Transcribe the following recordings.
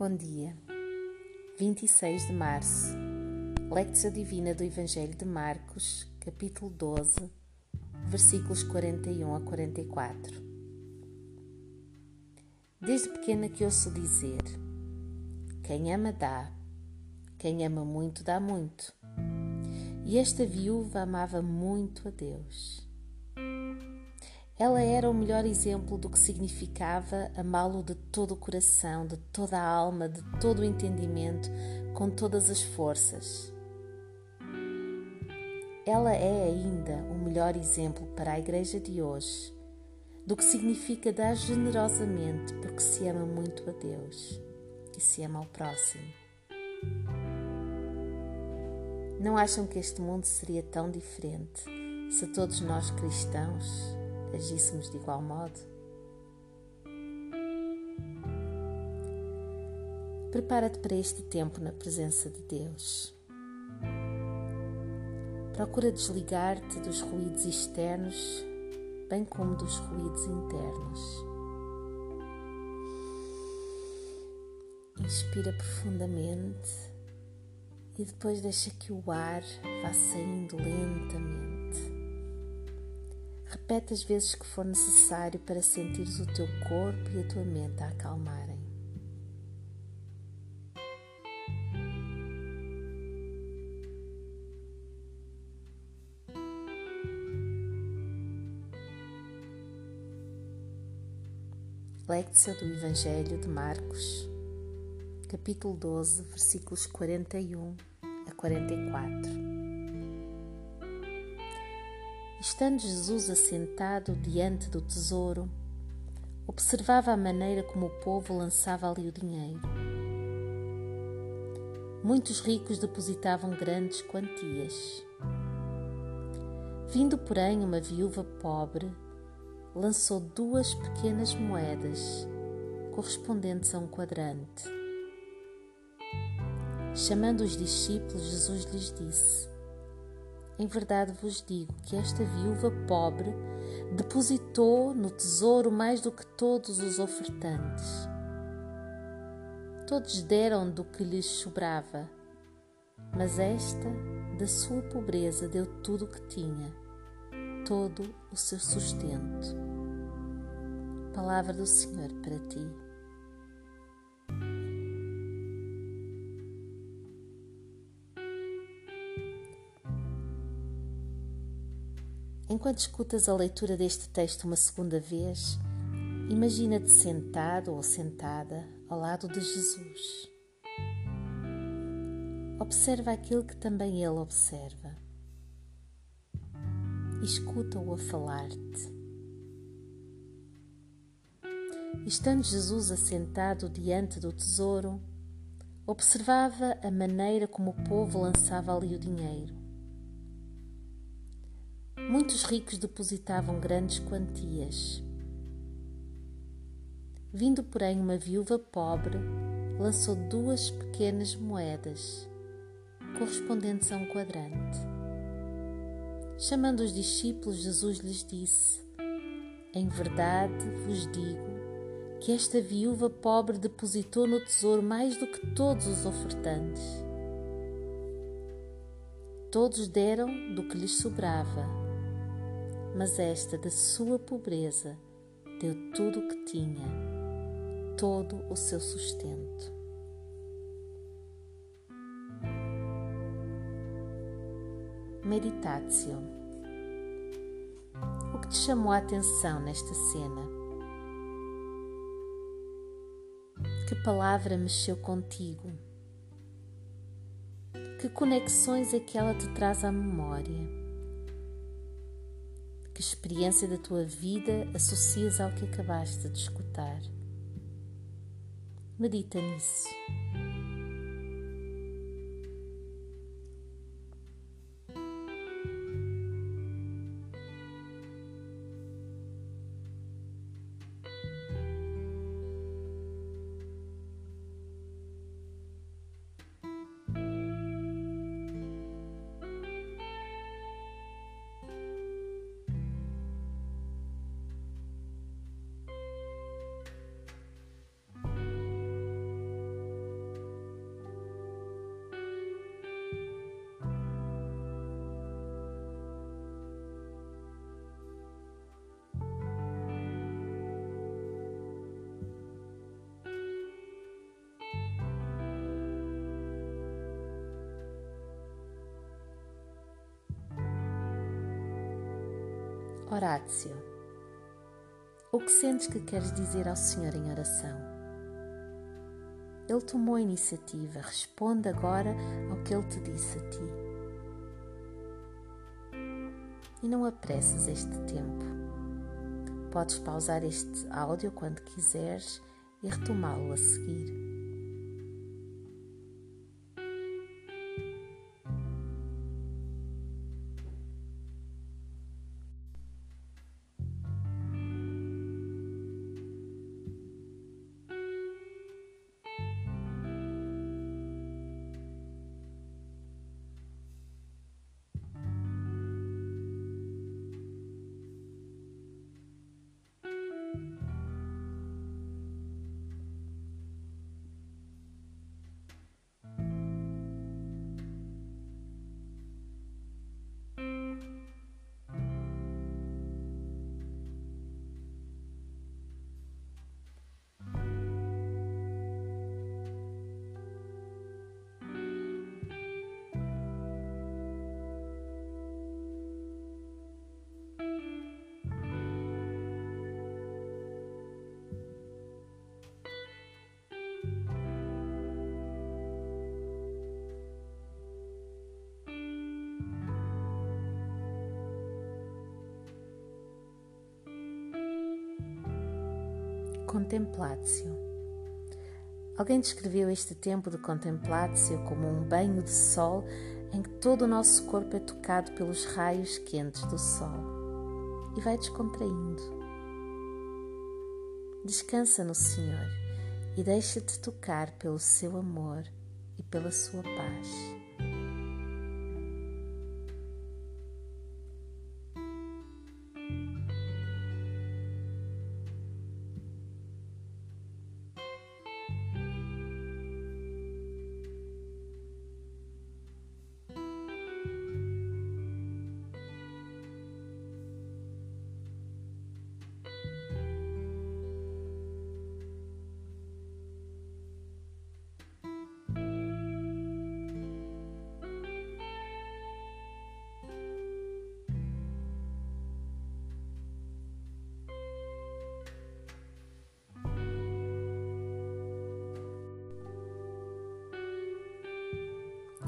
Bom dia. 26 de março. Lectio Divina do Evangelho de Marcos, capítulo 12, versículos 41 a 44. Desde pequena que ouço dizer: Quem ama dá, quem ama muito dá muito. E esta viúva amava muito a Deus. Ela era o melhor exemplo do que significava amá-lo de todo o coração, de toda a alma, de todo o entendimento, com todas as forças. Ela é ainda o melhor exemplo para a Igreja de hoje do que significa dar generosamente porque se ama muito a Deus e se ama ao próximo. Não acham que este mundo seria tão diferente se todos nós cristãos agíssemos de igual modo? Prepara-te para este tempo na presença de Deus. Procura desligar-te dos ruídos externos, bem como dos ruídos internos. Inspira profundamente e depois deixa que o ar vá saindo lentamente. Repete as vezes que for necessário para sentires o teu corpo e a tua mente a acalmarem. Lectio do Evangelho de Marcos, capítulo 12, versículos 41 a 44. Estando Jesus assentado diante do tesouro, observava a maneira como o povo lançava ali o dinheiro. Muitos ricos depositavam grandes quantias. Vindo, porém, uma viúva pobre, lançou duas pequenas moedas, correspondentes a um quadrante. Chamando os discípulos, Jesus lhes disse: em verdade vos digo que esta viúva pobre depositou no tesouro mais do que todos os ofertantes. Todos deram do que lhes sobrava, mas esta, da sua pobreza, deu tudo o que tinha, todo o seu sustento. Palavra do Senhor para ti. Enquanto escutas a leitura deste texto uma segunda vez, imagina-te sentado ou sentada ao lado de Jesus. Observa aquilo que também ele observa. Escuta-o a falar-te. Estando Jesus assentado diante do tesouro, observava a maneira como o povo lançava ali o dinheiro Muitos ricos depositavam grandes quantias. Vindo, porém, uma viúva pobre, lançou duas pequenas moedas, correspondentes a um quadrante. Chamando os discípulos, Jesus lhes disse: Em verdade vos digo que esta viúva pobre depositou no tesouro mais do que todos os ofertantes. Todos deram do que lhes sobrava mas esta da sua pobreza deu tudo o que tinha, todo o seu sustento. Meditatio. O que te chamou a atenção nesta cena? Que palavra mexeu contigo? Que conexões é que ela te traz à memória? Que experiência da tua vida associas ao que acabaste de escutar? Medita nisso. Horácio, o que sentes que queres dizer ao Senhor em oração? Ele tomou a iniciativa, responde agora ao que ele te disse a ti. E não apresses este tempo. Podes pausar este áudio quando quiseres e retomá-lo a seguir. Contemplatio. Alguém descreveu este tempo de contemplatio como um banho de sol em que todo o nosso corpo é tocado pelos raios quentes do sol e vai descontraindo. Descansa no Senhor e deixa-te tocar pelo seu amor e pela sua paz.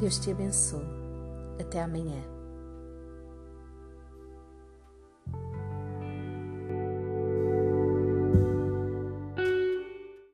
Deus te abençoe. Até amanhã.